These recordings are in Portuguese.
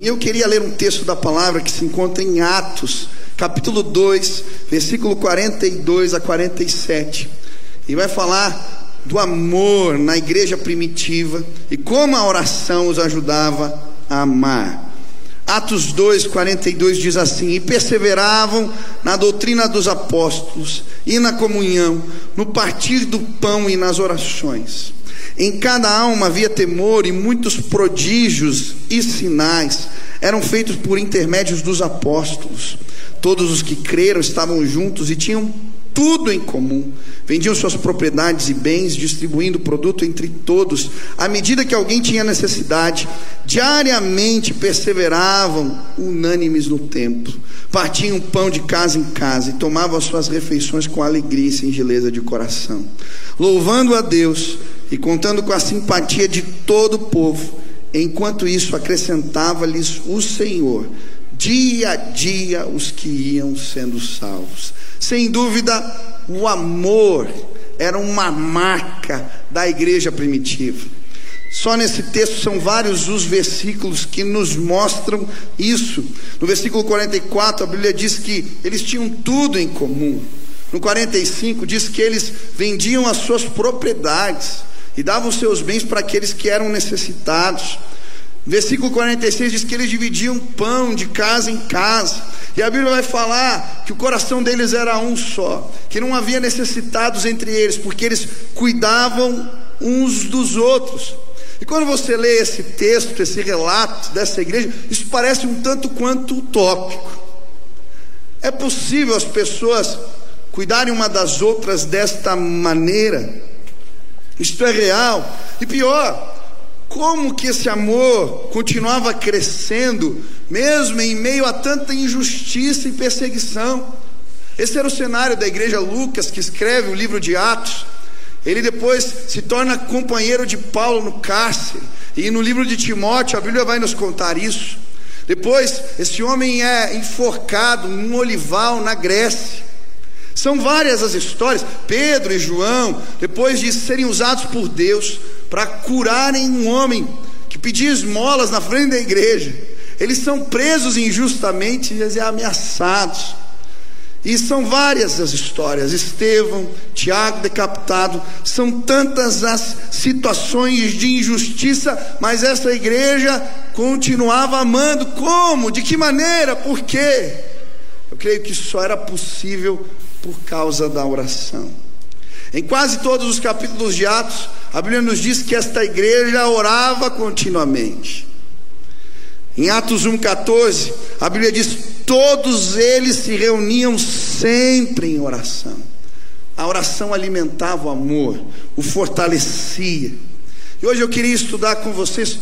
Eu queria ler um texto da palavra que se encontra em Atos, capítulo 2, versículo 42 a 47. E vai falar do amor na igreja primitiva e como a oração os ajudava a amar. Atos 2, 42 diz assim: E perseveravam na doutrina dos apóstolos, e na comunhão, no partir do pão e nas orações. Em cada alma havia temor e muitos prodígios e sinais eram feitos por intermédios dos apóstolos. Todos os que creram estavam juntos e tinham tudo em comum. Vendiam suas propriedades e bens, distribuindo o produto entre todos, à medida que alguém tinha necessidade. Diariamente perseveravam unânimes no templo. Partiam pão de casa em casa e tomavam as suas refeições com alegria e singeleza de coração, louvando a Deus e contando com a simpatia de todo o povo. Enquanto isso, acrescentava-lhes o Senhor, dia a dia, os que iam sendo salvos. Sem dúvida, o amor era uma marca da igreja primitiva. Só nesse texto são vários os versículos que nos mostram isso. No versículo 44, a Bíblia diz que eles tinham tudo em comum. No 45, diz que eles vendiam as suas propriedades e davam seus bens para aqueles que eram necessitados. Versículo 46 diz que eles dividiam pão de casa em casa. E a Bíblia vai falar que o coração deles era um só, que não havia necessitados entre eles, porque eles cuidavam uns dos outros. E quando você lê esse texto, esse relato dessa igreja, isso parece um tanto quanto utópico. É possível as pessoas cuidarem uma das outras desta maneira? Isto é real. E pior, como que esse amor continuava crescendo, mesmo em meio a tanta injustiça e perseguição? Esse era o cenário da igreja Lucas, que escreve o livro de Atos. Ele depois se torna companheiro de Paulo no cárcere. E no livro de Timóteo, a Bíblia vai nos contar isso. Depois, esse homem é enforcado num olival na Grécia. São várias as histórias. Pedro e João, depois de serem usados por Deus para curarem um homem que pedia esmolas na frente da igreja, eles são presos injustamente e ameaçados. E são várias as histórias. Estevão, Tiago decapitado, são tantas as situações de injustiça, mas essa igreja continuava amando. Como? De que maneira? Por quê? Eu creio que só era possível por causa da oração. Em quase todos os capítulos de Atos, a Bíblia nos diz que esta igreja orava continuamente. Em Atos 1,14, a Bíblia diz: todos eles se reuniam sempre em oração. A oração alimentava o amor, o fortalecia. E hoje eu queria estudar com vocês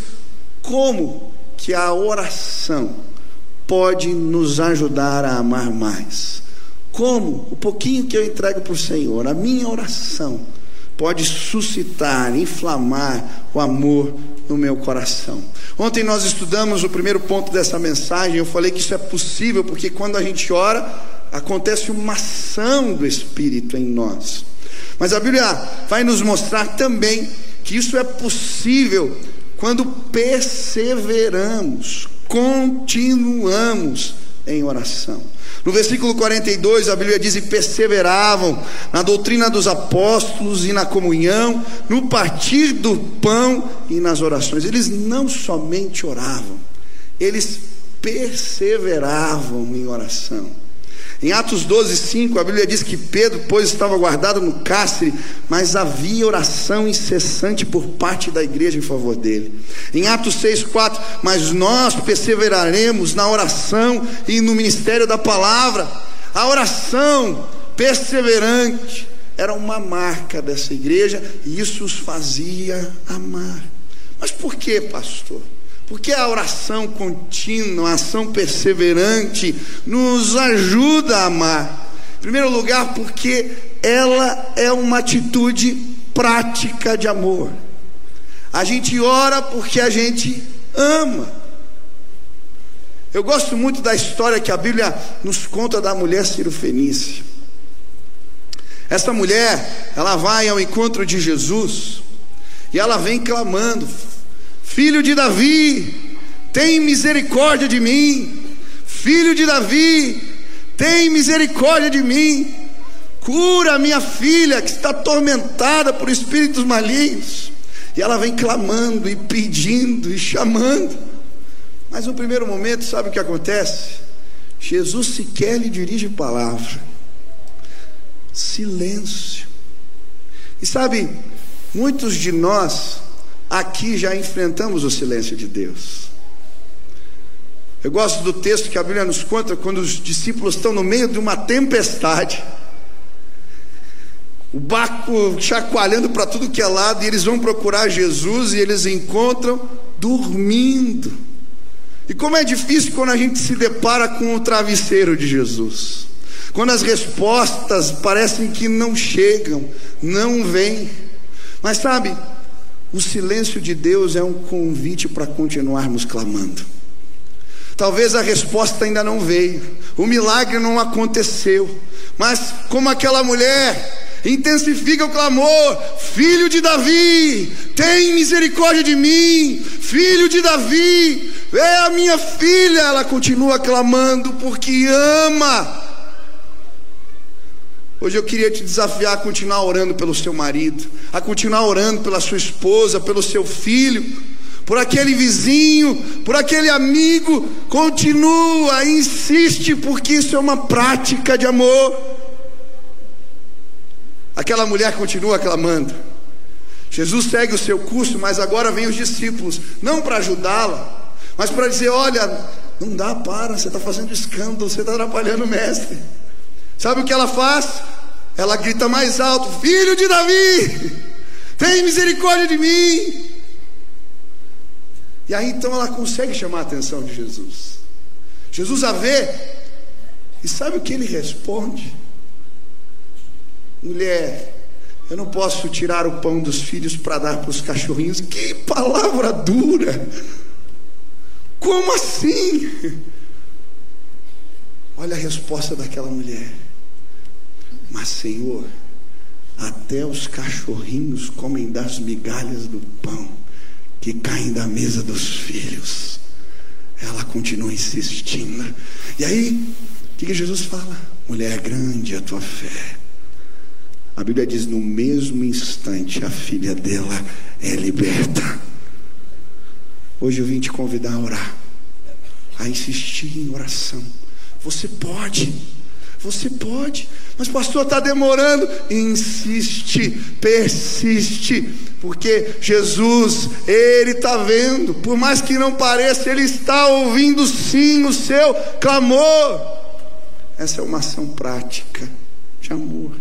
como que a oração pode nos ajudar a amar mais. Como o pouquinho que eu entrego para o Senhor, a minha oração, pode suscitar, inflamar o amor no meu coração. Ontem nós estudamos o primeiro ponto dessa mensagem. Eu falei que isso é possível porque quando a gente ora, acontece uma ação do Espírito em nós. Mas a Bíblia vai nos mostrar também que isso é possível quando perseveramos, continuamos em oração. No versículo 42, a Bíblia diz: E perseveravam na doutrina dos apóstolos e na comunhão, no partir do pão e nas orações. Eles não somente oravam, eles perseveravam em oração. Em Atos 12, 5, a Bíblia diz que Pedro, pois, estava guardado no cárcere, mas havia oração incessante por parte da igreja em favor dele. Em Atos 6, 4, mas nós perseveraremos na oração e no ministério da palavra. A oração perseverante era uma marca dessa igreja e isso os fazia amar. Mas por que, pastor? Porque a oração contínua, a ação perseverante, nos ajuda a amar. Em primeiro lugar, porque ela é uma atitude prática de amor. A gente ora porque a gente ama. Eu gosto muito da história que a Bíblia nos conta da mulher Cirofenícia. Essa mulher, ela vai ao encontro de Jesus e ela vem clamando: Filho de Davi, tem misericórdia de mim. Filho de Davi, tem misericórdia de mim. Cura minha filha que está atormentada por espíritos malignos. E ela vem clamando e pedindo e chamando. Mas no primeiro momento, sabe o que acontece? Jesus sequer lhe dirige palavra. Silêncio. E sabe, muitos de nós aqui já enfrentamos o silêncio de Deus. Eu gosto do texto que a Bíblia nos conta quando os discípulos estão no meio de uma tempestade. O barco chacoalhando para tudo que é lado, e eles vão procurar Jesus e eles encontram dormindo. E como é difícil quando a gente se depara com o travesseiro de Jesus. Quando as respostas parecem que não chegam, não vêm. Mas sabe, o silêncio de Deus é um convite para continuarmos clamando. Talvez a resposta ainda não veio, o milagre não aconteceu, mas como aquela mulher, intensifica o clamor: Filho de Davi, tem misericórdia de mim, filho de Davi, é a minha filha. Ela continua clamando porque ama. Hoje eu queria te desafiar a continuar orando pelo seu marido, a continuar orando pela sua esposa, pelo seu filho por aquele vizinho, por aquele amigo, continua, insiste, porque isso é uma prática de amor. Aquela mulher continua clamando. Jesus segue o seu curso, mas agora vem os discípulos, não para ajudá-la, mas para dizer: olha, não dá, para, você está fazendo escândalo, você está atrapalhando o mestre. Sabe o que ela faz? Ela grita mais alto: Filho de Davi, tem misericórdia de mim. E aí então ela consegue chamar a atenção de Jesus. Jesus a vê, e sabe o que ele responde? Mulher, eu não posso tirar o pão dos filhos para dar para os cachorrinhos. Que palavra dura! Como assim? Olha a resposta daquela mulher. Mas, Senhor, até os cachorrinhos comem das migalhas do pão que caem da mesa dos filhos. Ela continua insistindo. E aí, o que, que Jesus fala? Mulher grande a tua fé. A Bíblia diz: no mesmo instante a filha dela é liberta. Hoje eu vim te convidar a orar, a insistir em oração. Você pode, você pode, mas pastor está demorando. Insiste, persiste, porque Jesus, Ele está vendo, por mais que não pareça, Ele está ouvindo sim o seu clamor. Essa é uma ação prática de amor.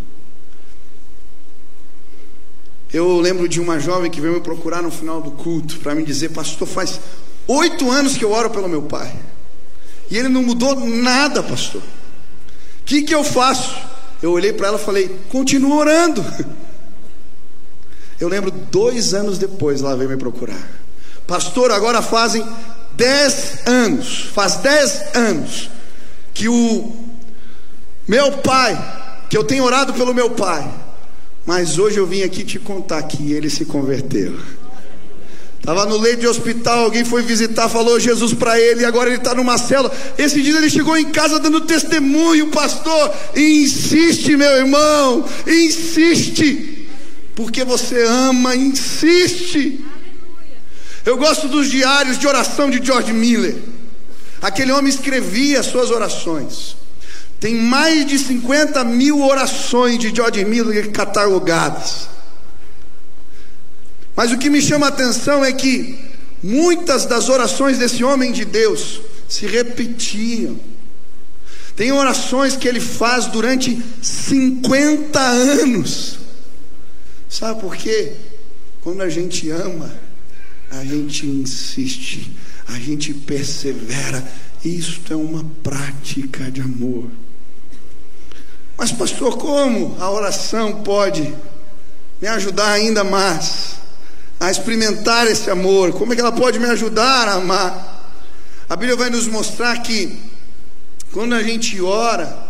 Eu lembro de uma jovem que veio me procurar no final do culto para me dizer, pastor, faz oito anos que eu oro pelo meu pai. E ele não mudou nada, pastor. Que, que eu faço? Eu olhei para ela e falei: continua orando. Eu lembro dois anos depois ela veio me procurar. Pastor, agora fazem dez anos, faz dez anos que o meu pai, que eu tenho orado pelo meu pai, mas hoje eu vim aqui te contar que ele se converteu. Estava no leito de hospital, alguém foi visitar, falou Jesus para ele, agora ele está numa cela. Esse dia ele chegou em casa dando testemunho, pastor. Insiste, meu irmão, insiste, porque você ama, insiste. Eu gosto dos diários de oração de George Miller. Aquele homem escrevia suas orações. Tem mais de 50 mil orações de George Miller catalogadas. Mas o que me chama a atenção é que muitas das orações desse homem de Deus se repetiam. Tem orações que ele faz durante 50 anos. Sabe por quê? Quando a gente ama, a gente insiste, a gente persevera. Isto é uma prática de amor. Mas, pastor, como a oração pode me ajudar ainda mais? A experimentar esse amor? Como é que ela pode me ajudar a amar? A Bíblia vai nos mostrar que quando a gente ora,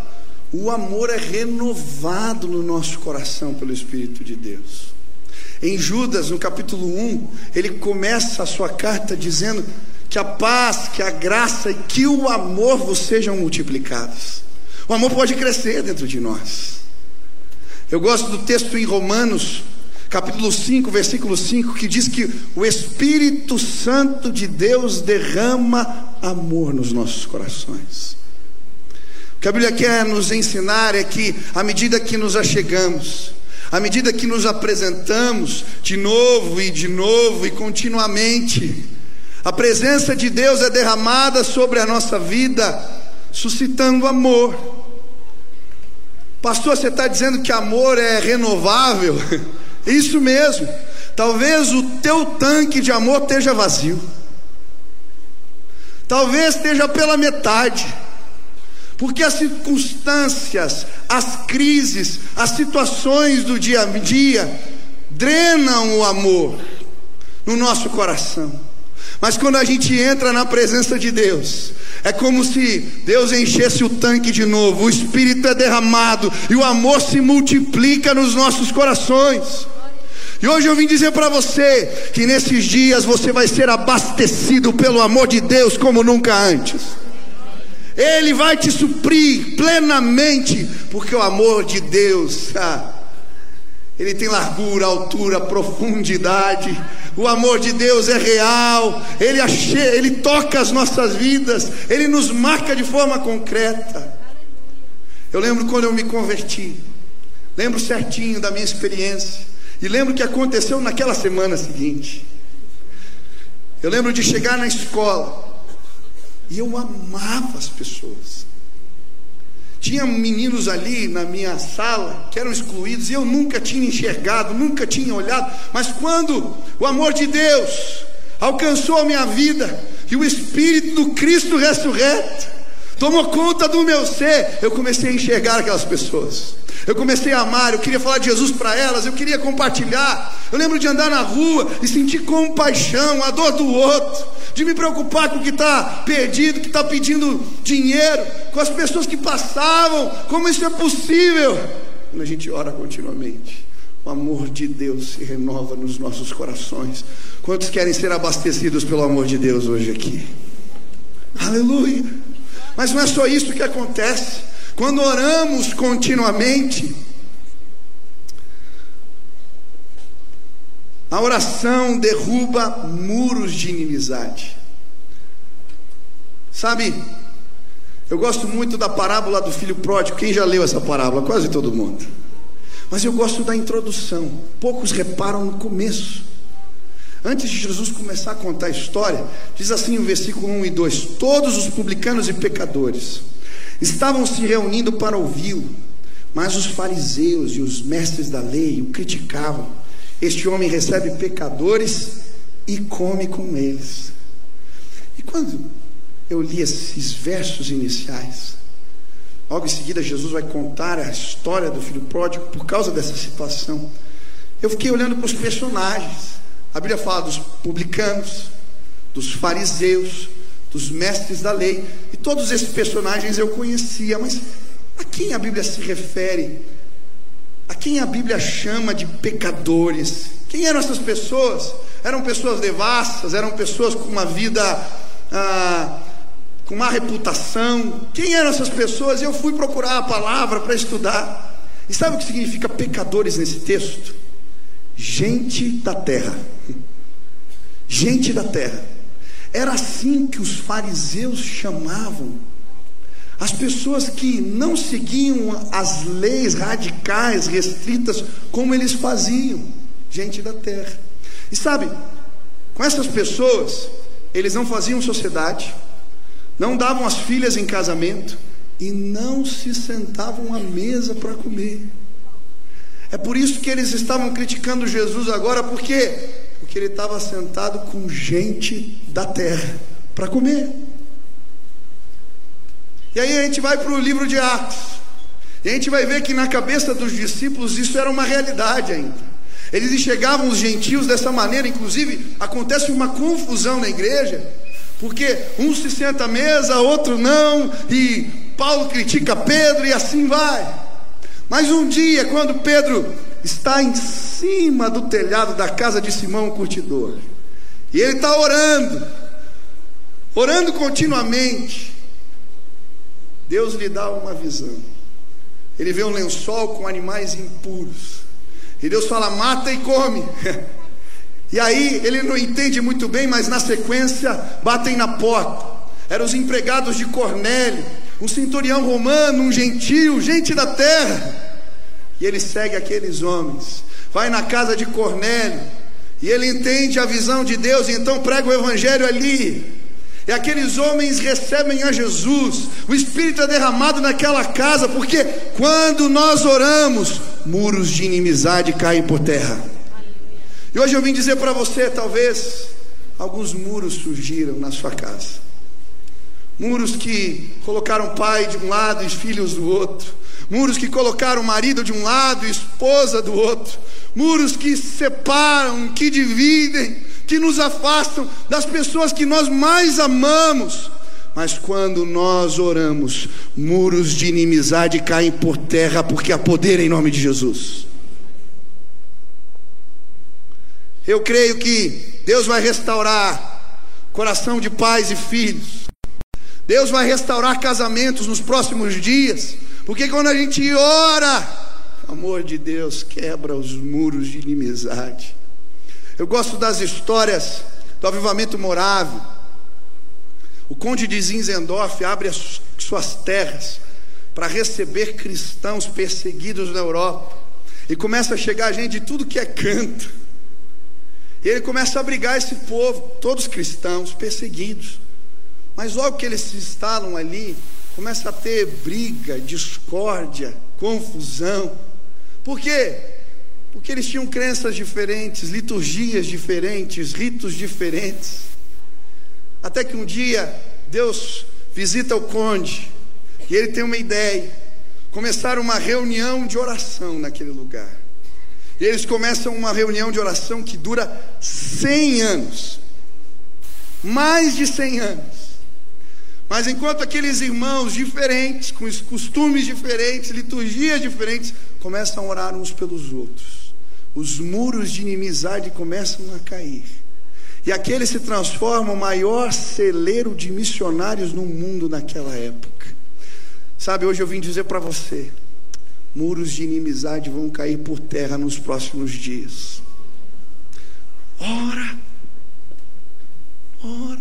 o amor é renovado no nosso coração pelo Espírito de Deus. Em Judas, no capítulo 1, ele começa a sua carta dizendo que a paz, que a graça e que o amor vos sejam multiplicados. O amor pode crescer dentro de nós. Eu gosto do texto em Romanos, capítulo 5, versículo 5, que diz que o Espírito Santo de Deus derrama amor nos nossos corações. O que a Bíblia quer nos ensinar é que, à medida que nos achegamos, à medida que nos apresentamos de novo e de novo e continuamente, a presença de Deus é derramada sobre a nossa vida, suscitando amor. Pastor, você está dizendo que amor é renovável? Isso mesmo. Talvez o teu tanque de amor esteja vazio. Talvez esteja pela metade. Porque as circunstâncias, as crises, as situações do dia a dia drenam o amor no nosso coração. Mas quando a gente entra na presença de Deus, é como se Deus enchesse o tanque de novo, o Espírito é derramado e o amor se multiplica nos nossos corações. E hoje eu vim dizer para você que nesses dias você vai ser abastecido pelo amor de Deus como nunca antes. Ele vai te suprir plenamente, porque o amor de Deus, ah, ele tem largura, altura, profundidade. O amor de Deus é real, ele, ache, ele toca as nossas vidas, ele nos marca de forma concreta. Eu lembro quando eu me converti, lembro certinho da minha experiência. E lembro que aconteceu naquela semana seguinte. Eu lembro de chegar na escola e eu amava as pessoas. Tinha meninos ali na minha sala que eram excluídos e eu nunca tinha enxergado, nunca tinha olhado, mas quando o amor de Deus alcançou a minha vida e o Espírito do Cristo ressurreto tomou conta do meu ser, eu comecei a enxergar aquelas pessoas. Eu comecei a amar, eu queria falar de Jesus para elas, eu queria compartilhar. Eu lembro de andar na rua e sentir compaixão, a dor do outro, de me preocupar com o que está perdido, que está pedindo dinheiro, com as pessoas que passavam. Como isso é possível? Quando a gente ora continuamente, o amor de Deus se renova nos nossos corações. Quantos querem ser abastecidos pelo amor de Deus hoje aqui? Aleluia! Mas não é só isso que acontece. Quando oramos continuamente, a oração derruba muros de inimizade. Sabe, eu gosto muito da parábola do filho pródigo. Quem já leu essa parábola? Quase todo mundo. Mas eu gosto da introdução. Poucos reparam no começo. Antes de Jesus começar a contar a história, diz assim o versículo 1 e 2: Todos os publicanos e pecadores Estavam se reunindo para ouvi-lo, mas os fariseus e os mestres da lei o criticavam. Este homem recebe pecadores e come com eles. E quando eu li esses versos iniciais, logo em seguida Jesus vai contar a história do filho pródigo por causa dessa situação. Eu fiquei olhando para os personagens. A Bíblia fala dos publicanos, dos fariseus, dos mestres da lei. E todos esses personagens eu conhecia, mas a quem a Bíblia se refere? A quem a Bíblia chama de pecadores? Quem eram essas pessoas? Eram pessoas devassas, eram pessoas com uma vida ah, com má reputação. Quem eram essas pessoas? Eu fui procurar a palavra para estudar. E sabe o que significa pecadores nesse texto? Gente da terra. Gente da terra. Era assim que os fariseus chamavam as pessoas que não seguiam as leis radicais, restritas, como eles faziam, gente da terra. E sabe, com essas pessoas, eles não faziam sociedade, não davam as filhas em casamento e não se sentavam à mesa para comer. É por isso que eles estavam criticando Jesus agora, porque porque ele estava sentado com gente da terra para comer. E aí a gente vai para o livro de Atos. E a gente vai ver que na cabeça dos discípulos isso era uma realidade ainda. Eles enxergavam os gentios dessa maneira, inclusive acontece uma confusão na igreja, porque um se senta à mesa, outro não, e Paulo critica Pedro e assim vai. Mas um dia, quando Pedro está em cima do telhado da casa de Simão o curtidor. E ele está orando. orando continuamente, Deus lhe dá uma visão. Ele vê um lençol com animais impuros. E Deus fala: mata e come. E aí ele não entende muito bem, mas na sequência batem na porta. Eram os empregados de Cornélio, um centurião romano, um gentio, gente da terra. E ele segue aqueles homens, vai na casa de Cornélio, e ele entende a visão de Deus, e então prega o evangelho ali. E aqueles homens recebem a Jesus, o Espírito é derramado naquela casa, porque quando nós oramos, muros de inimizade caem por terra. E hoje eu vim dizer para você, talvez alguns muros surgiram na sua casa. Muros que colocaram pai de um lado e filhos do outro. Muros que colocaram marido de um lado e esposa do outro. Muros que separam, que dividem, que nos afastam das pessoas que nós mais amamos. Mas quando nós oramos, muros de inimizade caem por terra, porque há poder em nome de Jesus. Eu creio que Deus vai restaurar coração de pais e filhos. Deus vai restaurar casamentos nos próximos dias, porque quando a gente ora, amor de Deus quebra os muros de inimizade. Eu gosto das histórias do avivamento morável. O conde de Zinzendorf abre as suas terras para receber cristãos perseguidos na Europa. E começa a chegar gente de tudo que é canto. E ele começa a abrigar esse povo, todos cristãos, perseguidos. Mas logo que eles se instalam ali, começa a ter briga, discórdia, confusão. Por quê? Porque eles tinham crenças diferentes, liturgias diferentes, ritos diferentes. Até que um dia Deus visita o conde e ele tem uma ideia. Começar uma reunião de oração naquele lugar. E eles começam uma reunião de oração que dura 100 anos. Mais de 100 anos. Mas enquanto aqueles irmãos diferentes, com costumes diferentes, liturgias diferentes, começam a orar uns pelos outros os muros de inimizade começam a cair. E aquele se transforma o maior celeiro de missionários no mundo naquela época. Sabe, hoje eu vim dizer para você: muros de inimizade vão cair por terra nos próximos dias. Ora, ora.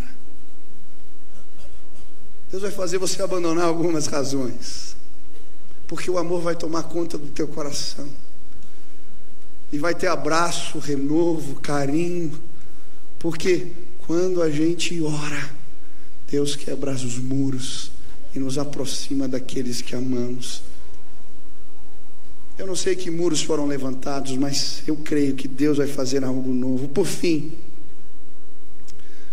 Deus vai fazer você abandonar algumas razões, porque o amor vai tomar conta do teu coração e vai ter abraço, renovo, carinho, porque quando a gente ora, Deus quebra os muros e nos aproxima daqueles que amamos. Eu não sei que muros foram levantados, mas eu creio que Deus vai fazer algo novo. Por fim,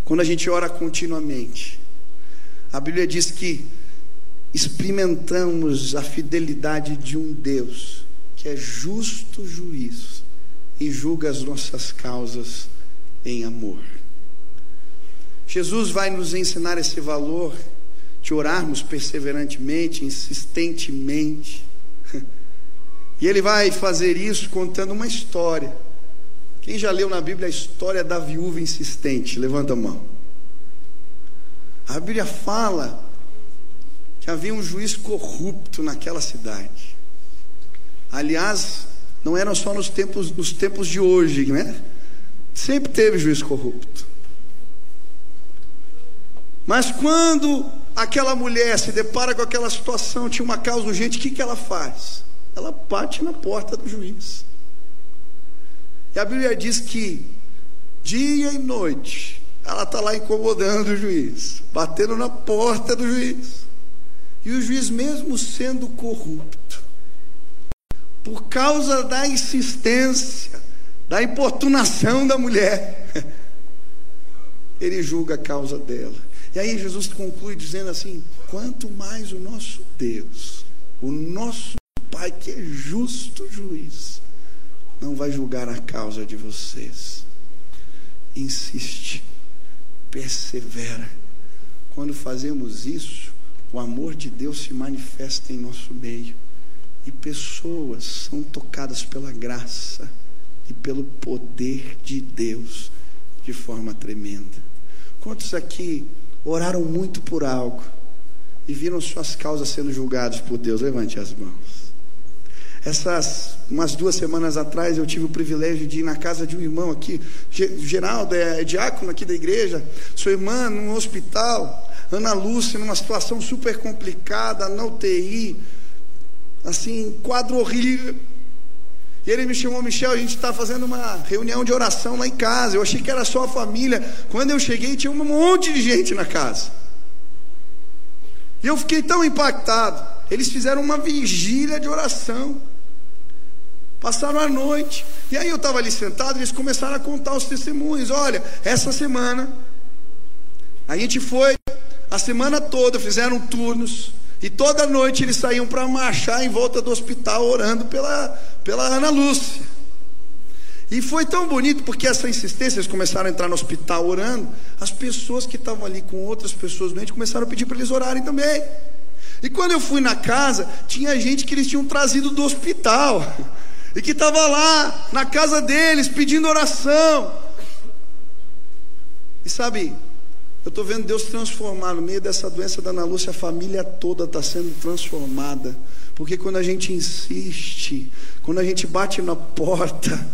quando a gente ora continuamente, a Bíblia diz que experimentamos a fidelidade de um Deus que é justo juiz e julga as nossas causas em amor. Jesus vai nos ensinar esse valor de orarmos perseverantemente, insistentemente. E ele vai fazer isso contando uma história. Quem já leu na Bíblia a história da viúva insistente? Levanta a mão. A Bíblia fala que havia um juiz corrupto naquela cidade. Aliás, não eram só nos tempos, nos tempos de hoje, né? Sempre teve juiz corrupto. Mas quando aquela mulher se depara com aquela situação, tinha uma causa urgente, o que, que ela faz? Ela bate na porta do juiz. E a Bíblia diz que dia e noite ela está lá incomodando o juiz, batendo na porta do juiz. E o juiz, mesmo sendo corrupto, por causa da insistência, da importunação da mulher. Ele julga a causa dela. E aí Jesus conclui dizendo assim: quanto mais o nosso Deus, o nosso Pai, que é justo juiz, não vai julgar a causa de vocês. Insiste, persevera. Quando fazemos isso, o amor de Deus se manifesta em nosso meio e pessoas são tocadas pela graça e pelo poder de Deus de forma tremenda. Quantos aqui oraram muito por algo e viram suas causas sendo julgadas por Deus. Levante as mãos. Essas umas duas semanas atrás eu tive o privilégio de ir na casa de um irmão aqui, Geraldo, é diácono aqui da igreja, sua irmã num hospital, Ana Lúcia numa situação super complicada, na UTI, assim, quadro horrível. E ele me chamou, Michel, a gente está fazendo uma reunião de oração lá em casa. Eu achei que era só a família. Quando eu cheguei, tinha um monte de gente na casa. E eu fiquei tão impactado. Eles fizeram uma vigília de oração. Passaram a noite. E aí eu estava ali sentado, eles começaram a contar os testemunhos. Olha, essa semana a gente foi a semana toda, fizeram turnos. E toda noite eles saíam para marchar em volta do hospital orando pela, pela Ana Lúcia. E foi tão bonito porque essa insistência, eles começaram a entrar no hospital orando, as pessoas que estavam ali com outras pessoas doentes começaram a pedir para eles orarem também. E quando eu fui na casa, tinha gente que eles tinham trazido do hospital e que estava lá na casa deles pedindo oração. E sabe, eu estou vendo Deus transformar no meio dessa doença da Ana Lúcia, a família toda está sendo transformada. Porque quando a gente insiste, quando a gente bate na porta,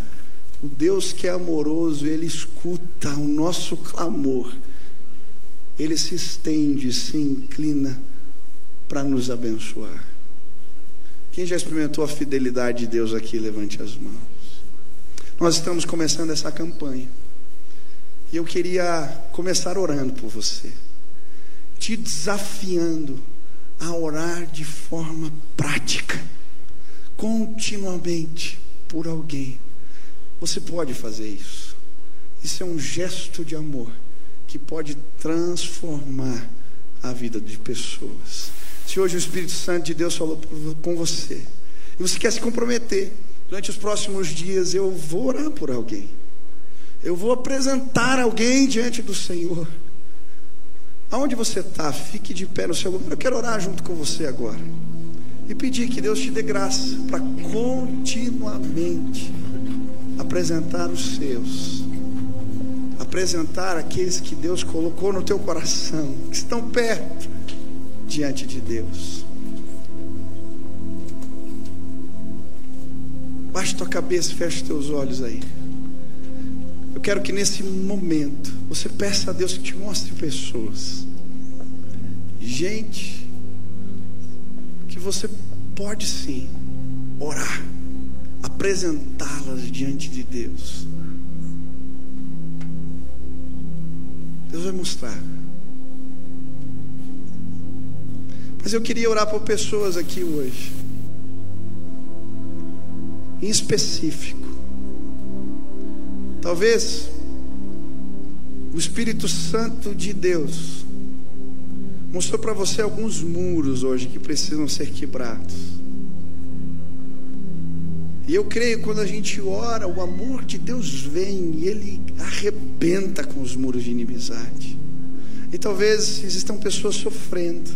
o Deus que é amoroso, Ele escuta o nosso clamor, Ele se estende, se inclina para nos abençoar. Quem já experimentou a fidelidade de Deus aqui, levante as mãos. Nós estamos começando essa campanha. E eu queria começar orando por você, te desafiando a orar de forma prática, continuamente por alguém. Você pode fazer isso. Isso é um gesto de amor que pode transformar a vida de pessoas. Se hoje o Espírito Santo de Deus falou com você, e você quer se comprometer, durante os próximos dias eu vou orar por alguém. Eu vou apresentar alguém diante do Senhor. Aonde você está, fique de pé no seu lugar. Eu quero orar junto com você agora. E pedir que Deus te dê graça para continuamente apresentar os seus. Apresentar aqueles que Deus colocou no teu coração, que estão perto diante de Deus. Baixe tua cabeça, feche teus olhos aí. Eu quero que nesse momento você peça a Deus que te mostre pessoas, gente, que você pode sim orar, apresentá-las diante de Deus. Deus vai mostrar. Mas eu queria orar por pessoas aqui hoje, em específico. Talvez o Espírito Santo de Deus mostrou para você alguns muros hoje que precisam ser quebrados. E eu creio quando a gente ora, o amor de Deus vem e ele arrebenta com os muros de inimizade. E talvez existam pessoas sofrendo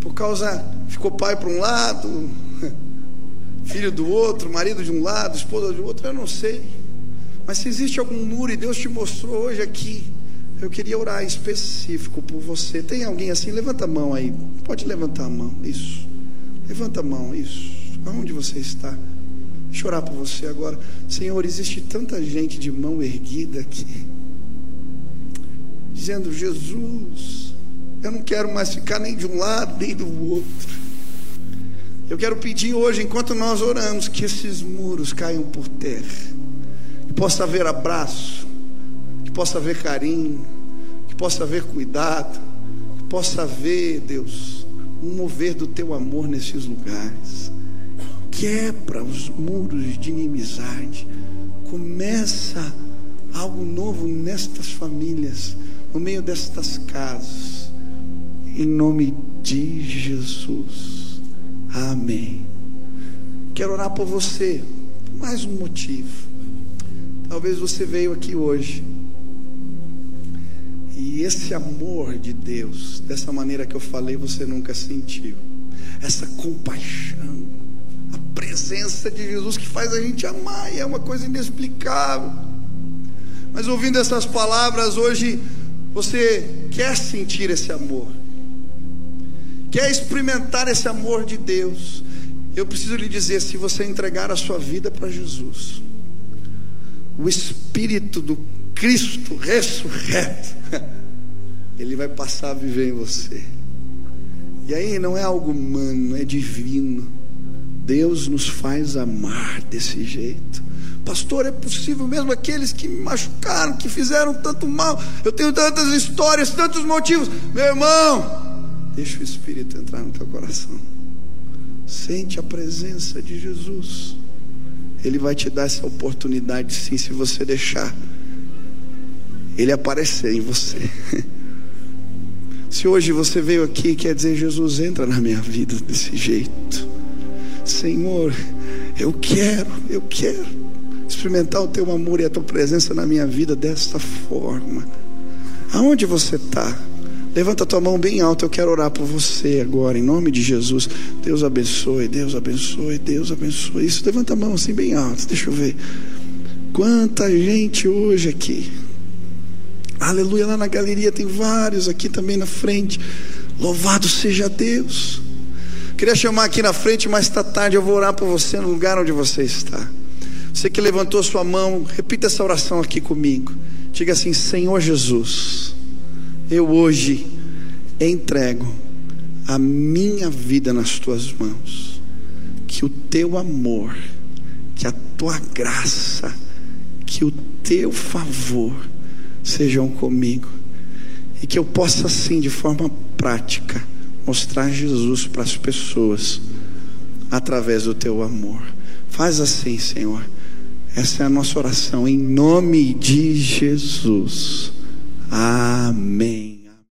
por causa, ficou pai para um lado, filho do outro, marido de um lado, esposa do outro, eu não sei. Mas se existe algum muro e Deus te mostrou hoje aqui, eu queria orar específico por você. Tem alguém assim? Levanta a mão aí. Pode levantar a mão. Isso. Levanta a mão. Isso. Aonde você está? Deixa eu orar por você agora. Senhor, existe tanta gente de mão erguida aqui, dizendo: Jesus, eu não quero mais ficar nem de um lado nem do outro. Eu quero pedir hoje, enquanto nós oramos, que esses muros caiam por terra. Que possa haver abraço, que possa haver carinho, que possa haver cuidado, que possa haver, Deus, um mover do teu amor nesses lugares. Quebra os muros de inimizade. Começa algo novo nestas famílias, no meio destas casas em nome de Jesus. Amém. Quero orar por você. Mais um motivo. Talvez você veio aqui hoje. E esse amor de Deus, dessa maneira que eu falei, você nunca sentiu. Essa compaixão, a presença de Jesus que faz a gente amar, e é uma coisa inexplicável. Mas ouvindo essas palavras hoje, Você quer sentir esse amor? Quer experimentar esse amor de Deus? Eu preciso lhe dizer: se você entregar a sua vida para Jesus, o Espírito do Cristo ressurreto, ele vai passar a viver em você. E aí não é algo humano, é divino. Deus nos faz amar desse jeito. Pastor, é possível mesmo aqueles que me machucaram, que fizeram tanto mal. Eu tenho tantas histórias, tantos motivos. Meu irmão, deixa o Espírito entrar no teu coração. Sente a presença de Jesus. Ele vai te dar essa oportunidade, sim, se você deixar Ele aparecer em você. Se hoje você veio aqui quer dizer, Jesus, entra na minha vida desse jeito. Senhor, eu quero, eu quero experimentar o teu amor e a tua presença na minha vida desta forma. Aonde você está? Levanta tua mão bem alta, eu quero orar por você agora, em nome de Jesus. Deus abençoe, Deus abençoe, Deus abençoe. Isso, levanta a mão assim bem alta, deixa eu ver. Quanta gente hoje aqui. Aleluia, lá na galeria tem vários aqui também na frente. Louvado seja Deus. Queria chamar aqui na frente, mas está tarde, eu vou orar por você no lugar onde você está. Você que levantou sua mão, repita essa oração aqui comigo. Diga assim: Senhor Jesus, eu hoje entrego a minha vida nas tuas mãos. Que o teu amor, que a tua graça, que o teu favor sejam comigo. E que eu possa, assim, de forma prática, mostrar Jesus para as pessoas através do teu amor. Faz assim, Senhor. Essa é a nossa oração, em nome de Jesus. Amém.